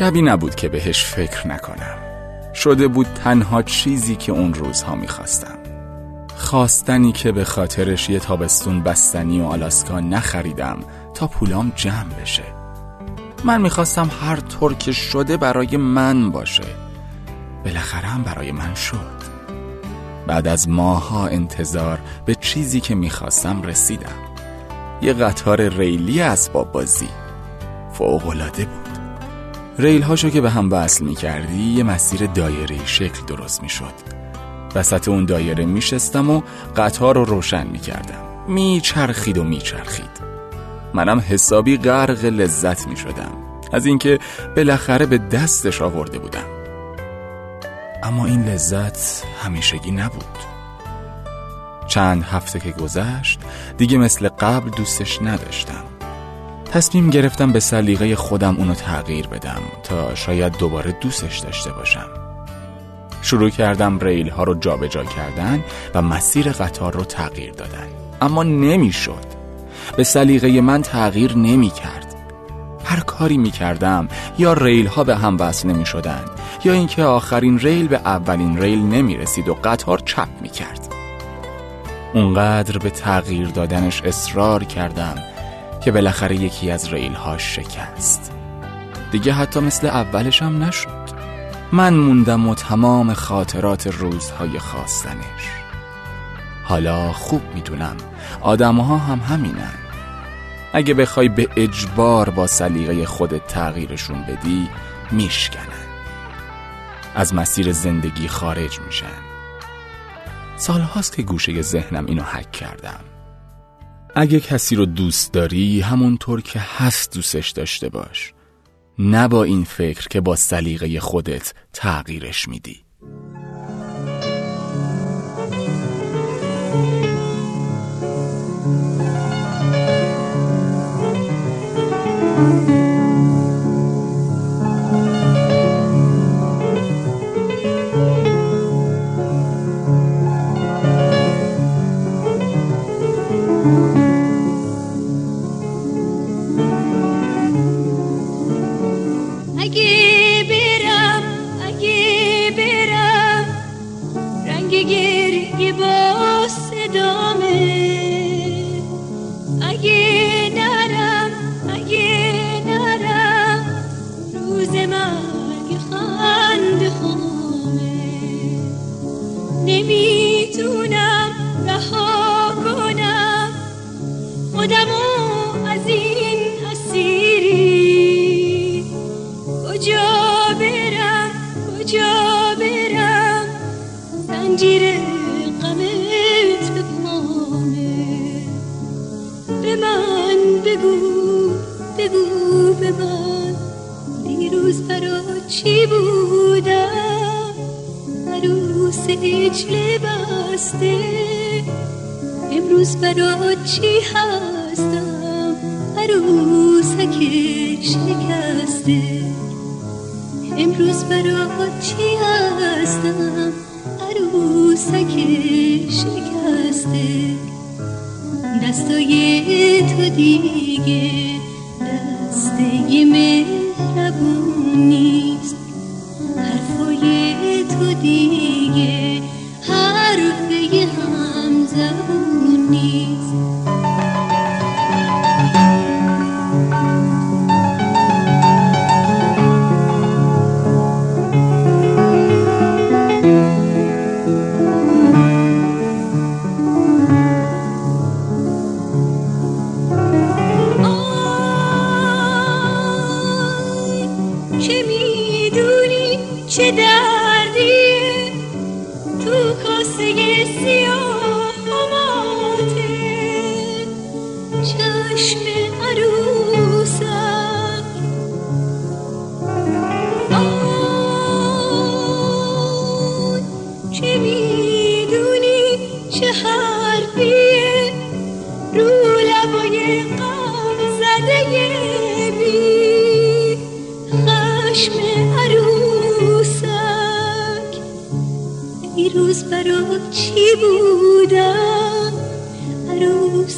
شبی نبود که بهش فکر نکنم. شده بود تنها چیزی که اون روزها می‌خواستم. خواستنی که به خاطرش یه تابستون بستنی و آلاسکا نخریدم تا پولام جمع بشه. من می‌خواستم هر طور که شده برای من باشه. بالاخره هم برای من شد. بعد از ماها انتظار به چیزی که می‌خواستم رسیدم. یه قطار ریلی اسباب بازی فوقلاده بود. ریل هاشو که به هم وصل می کردی یه مسیر دایره شکل درست می شد وسط اون دایره می شستم و قطار رو روشن می کردم می چرخید و می چرخید منم حسابی غرق لذت می شدم از اینکه بالاخره به دستش آورده بودم. اما این لذت همیشگی نبود. چند هفته که گذشت دیگه مثل قبل دوستش نداشتم. تصمیم گرفتم به سلیقه خودم اونو تغییر بدم تا شاید دوباره دوستش داشته باشم. شروع کردم ریل ها رو جابجا کردن و مسیر قطار رو تغییر دادن. اما نمی‌شد. به سلیقه من تغییر نمی کرد هر کاری می کردم یا ریل ها به هم وصل نمی شدن یا اینکه آخرین ریل به اولین ریل نمی رسید و قطار چپ می کرد اونقدر به تغییر دادنش اصرار کردم که بالاخره یکی از ریل ها شکست. دیگه حتی مثل اولش هم نشد. من موندم و تمام خاطرات روزهای خواستنش. حالا خوب می‌دونم آدمها هم همینن. اگه بخوای به اجبار با سلیقه خودت تغییرشون بدی میشکنن. از مسیر زندگی خارج میشن. سالهاست که گوشه ذهنم اینو حک کردم. اگه کسی رو دوست داری همونطور که هست دوستش داشته باش. نه با این فکر که با سلیقه خودت تغییرش میدی. خودمو از این اسیری. کجا برم کجا برم؟ زنجیر غمت به پامه به من بگو بگو به من. دیروز برا چی بودم؟ عروس اجل بسته. امروز برا چی هستم؟ عروسک شکسته. امروز برا چی هستم؟ عروسک شکسته. دستای تو دیگه دسته مهربون نیست. حرفای تو دیگه نیست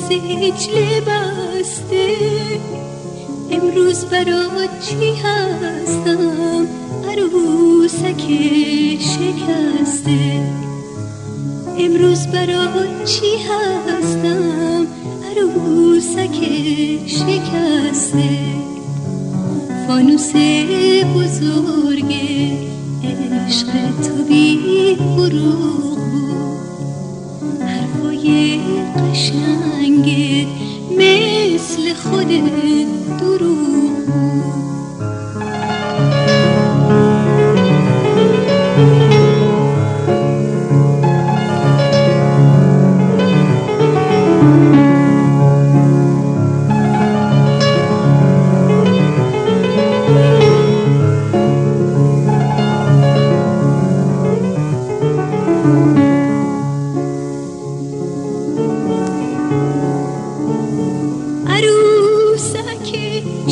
اجل بسته امروز برا چی هستم؟ عروسک شکسته. امروز برا چی هستم؟ عروسک شکسته. فانوس بزرگ عشق تو بی فروغ بود. حرفای مثل خود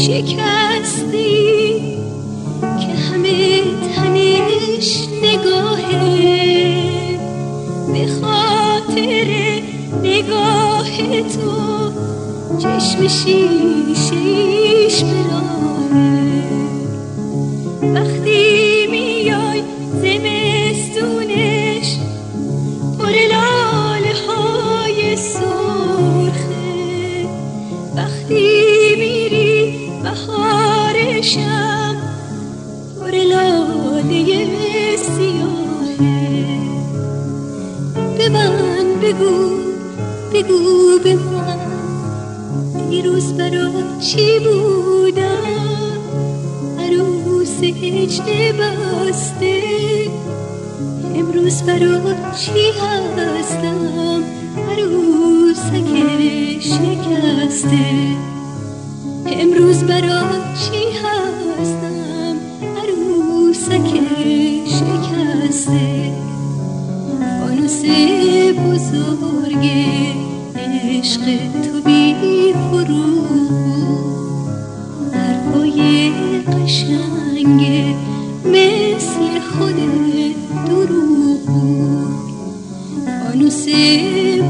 شکستی که همه تنش نگاهه به خاطر نگاه تو چشم شیشیش براهه وقتی بهارشم پر لاله سیاهه به من بگو بگو به من دیروز برا چی بودم؟ عروس هجده بسته امروز برا چی هستم؟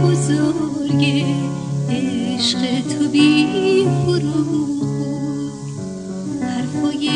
بزرگ عشق تو بی فروغ حرفای